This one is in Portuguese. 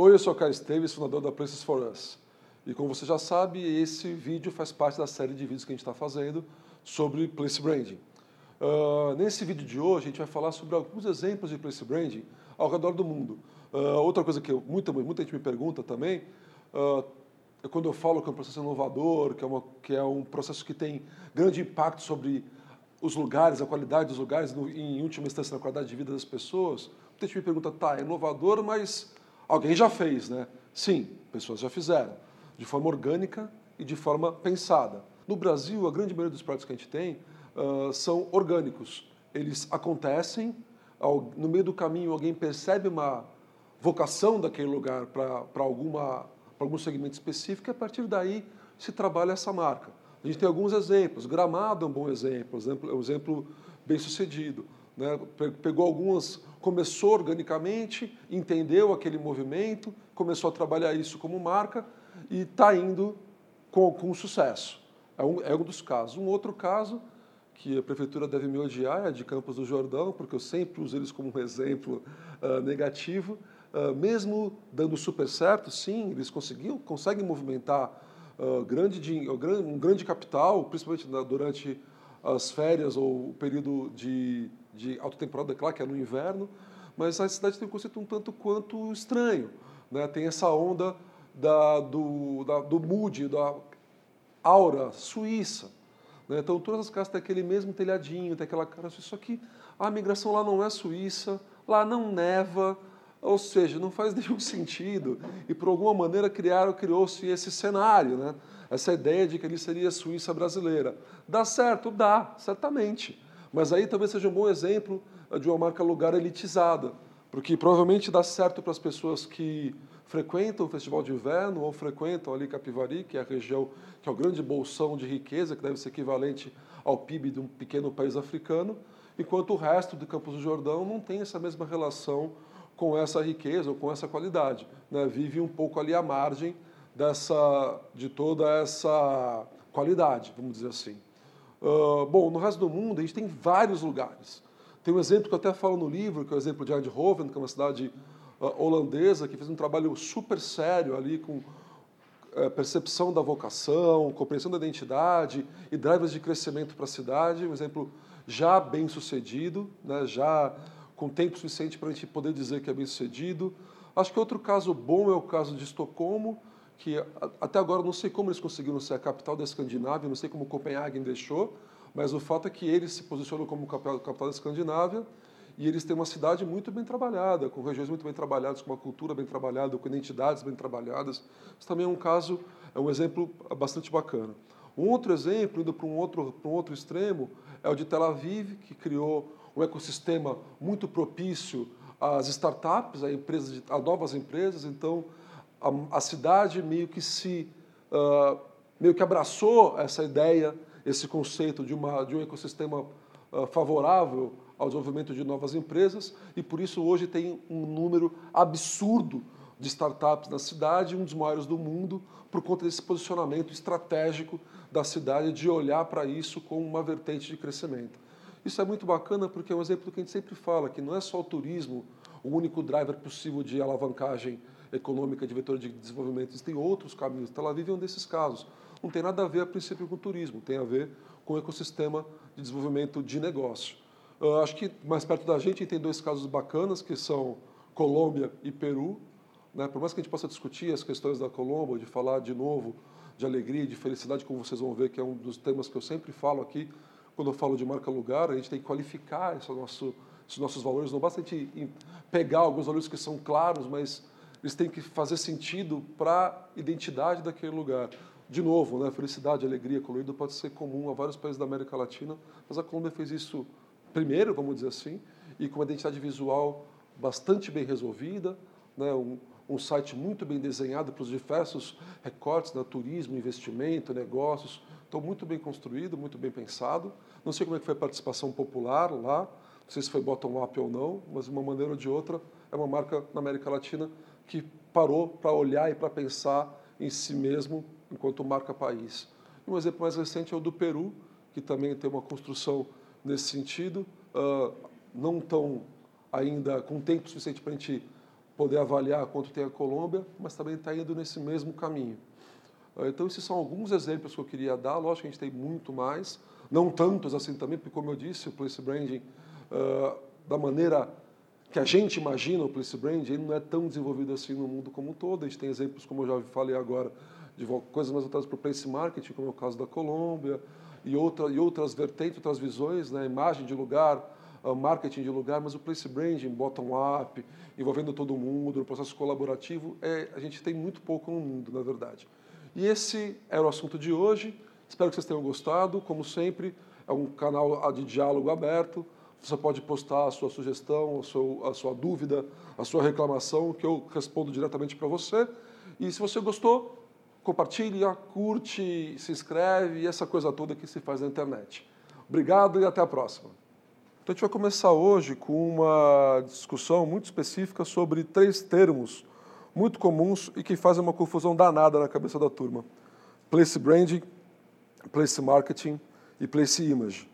Oi, eu sou Caio Esteves, fundador da Places for Us. E como você já sabe, esse vídeo faz parte da série de vídeos que a gente está fazendo sobre Place Branding. Uh, nesse vídeo de hoje, a gente vai falar sobre alguns exemplos de Place Branding ao redor do mundo. Uh, outra coisa que muita, muita gente me pergunta também, uh, é quando eu falo que é um processo inovador, que é, uma, que é um processo que tem grande impacto sobre os lugares, a qualidade dos lugares, no, em última instância, na qualidade de vida das pessoas, muita gente me pergunta, tá, é inovador, mas alguém já fez, né? Sim, pessoas já fizeram, de forma orgânica e de forma pensada. No Brasil, a grande maioria dos projetos que a gente tem uh, são orgânicos. Eles acontecem, ao, no meio do caminho alguém percebe uma vocação daquele lugar para algum segmento específico e a partir daí se trabalha essa marca. A gente tem alguns exemplos. Gramado é um bom exemplo, é um exemplo bem sucedido. Né? Pegou algumas, começou organicamente, entendeu aquele movimento, começou a trabalhar isso como marca e está indo com, com sucesso. É um, é um dos casos. Um outro caso que a prefeitura deve me odiar é de Campos do Jordão, porque eu sempre uso eles como um exemplo uh, negativo. Uh, mesmo dando super certo, sim, eles conseguiam, conseguem movimentar uh, grande, um grande capital, principalmente durante as férias ou o período de, de alta temporada, claro que é no inverno, mas a cidade tem um conceito um tanto quanto estranho. Né? Tem essa onda da, do, da, do mood, da aura suíça. Né? Então, todas as casas têm aquele mesmo telhadinho, tem aquela cara suíça, só que a migração lá não é suíça, lá não neva, ou seja, não faz nenhum sentido. E por alguma maneira criaram, criou-se esse cenário, né? essa ideia de que ali seria a Suíça brasileira. Dá certo? Dá, certamente. Mas aí talvez seja um bom exemplo de uma marca lugar elitizada, porque provavelmente dá certo para as pessoas que frequentam o Festival de Inverno ou frequentam ali Capivari, que é a região que é o grande bolsão de riqueza, que deve ser equivalente ao PIB de um pequeno país africano, enquanto o resto de Campos do Jordão não tem essa mesma relação com essa riqueza ou com essa qualidade. Né? Vive um pouco ali à margem dessa, de toda essa qualidade, vamos dizer assim. Uh, bom, no resto do mundo a gente tem vários lugares. Tem um exemplo que eu até falo no livro, que é o exemplo de Eindhoven, que é uma cidade uh, holandesa, que fez um trabalho super sério ali com uh, percepção da vocação, compreensão da identidade e drivers de crescimento para a cidade. Um exemplo já bem sucedido, né, já com tempo suficiente para a gente poder dizer que é bem sucedido. Acho que outro caso bom é o caso de Estocolmo, que até agora não sei como eles conseguiram ser a capital da Escandinávia, não sei como Copenhague deixou, mas o fato é que eles se posicionam como capital da Escandinávia e eles têm uma cidade muito bem trabalhada, com regiões muito bem trabalhadas, com uma cultura bem trabalhada, com identidades bem trabalhadas. Isso também é um caso, é um exemplo bastante bacana. Um outro exemplo, indo para um outro, para um outro extremo, é o de Tel Aviv, que criou um ecossistema muito propício às startups, a, empresas, a novas empresas. Então, a, a cidade meio que se uh, meio que abraçou essa ideia, esse conceito de, uma, de um ecossistema uh, favorável ao desenvolvimento de novas empresas e por isso hoje tem um número absurdo de startups na cidade, um dos maiores do mundo, por conta desse posicionamento estratégico da cidade de olhar para isso como uma vertente de crescimento. Isso é muito bacana porque é um exemplo que a gente sempre fala, que não é só o turismo o único driver possível de alavancagem econômica, de vetor de desenvolvimento. Existem outros caminhos. Tel Aviv é um desses casos. Não tem nada a ver, a princípio, com turismo, tem a ver com o ecossistema de desenvolvimento de negócio. Acho que mais perto da gente tem dois casos bacanas, que são Colômbia e Peru. Né? Por mais que a gente possa discutir as questões da Colômbia, de falar de novo de alegria de felicidade, como vocês vão ver, que é um dos temas que eu sempre falo aqui, quando eu falo de marca lugar, a gente tem que qualificar esse nosso, esses nossos valores. Não basta a gente pegar alguns valores que são claros, mas eles têm que fazer sentido para a identidade daquele lugar. De novo, né, felicidade, alegria, colorido pode ser comum a vários países da América Latina, mas a Colômbia fez isso primeiro, vamos dizer assim, e com uma identidade visual bastante bem resolvida, né, um, um site muito bem desenhado para os diversos recortes, né, turismo, investimento, negócios, então, muito bem construído, muito bem pensado. Não sei como é que foi a participação popular lá, não sei se foi bottom-up ou não, mas de uma maneira ou de outra, é uma marca na América Latina que parou para olhar e para pensar em si mesmo enquanto marca país. Um exemplo mais recente é o do Peru, que também tem uma construção nesse sentido, uh, não tão ainda com tempo suficiente para a gente poder avaliar quanto tem a Colômbia, mas também está indo nesse mesmo caminho. Ah, então, esses são alguns exemplos que eu queria dar. Lógico que a gente tem muito mais, não tantos assim também, porque, como eu disse, o Place Branding, uh, da maneira que a gente imagina o Place Branding, ele não é tão desenvolvido assim no mundo como um todo. A gente tem exemplos, como eu já falei agora, de coisas mais voltadas para o Place Marketing, como é o caso da Colômbia, e, outra, e outras vertentes, outras visões, né? imagem de lugar, uh, marketing de lugar, mas o Place Branding, bottom-up, envolvendo todo mundo, no processo colaborativo, é, a gente tem muito pouco no mundo, na verdade. E esse era o assunto de hoje. Espero que vocês tenham gostado. Como sempre, é um canal de diálogo aberto. Você pode postar a sua sugestão, a sua, a sua dúvida, a sua reclamação, que eu respondo diretamente para você. E se você gostou, compartilha, curte, se inscreve e essa coisa toda que se faz na internet. Obrigado e até a próxima. Então a gente vai começar hoje com uma discussão muito específica sobre três termos muito comuns e que fazem uma confusão danada na cabeça da turma. Place branding, place marketing e place image.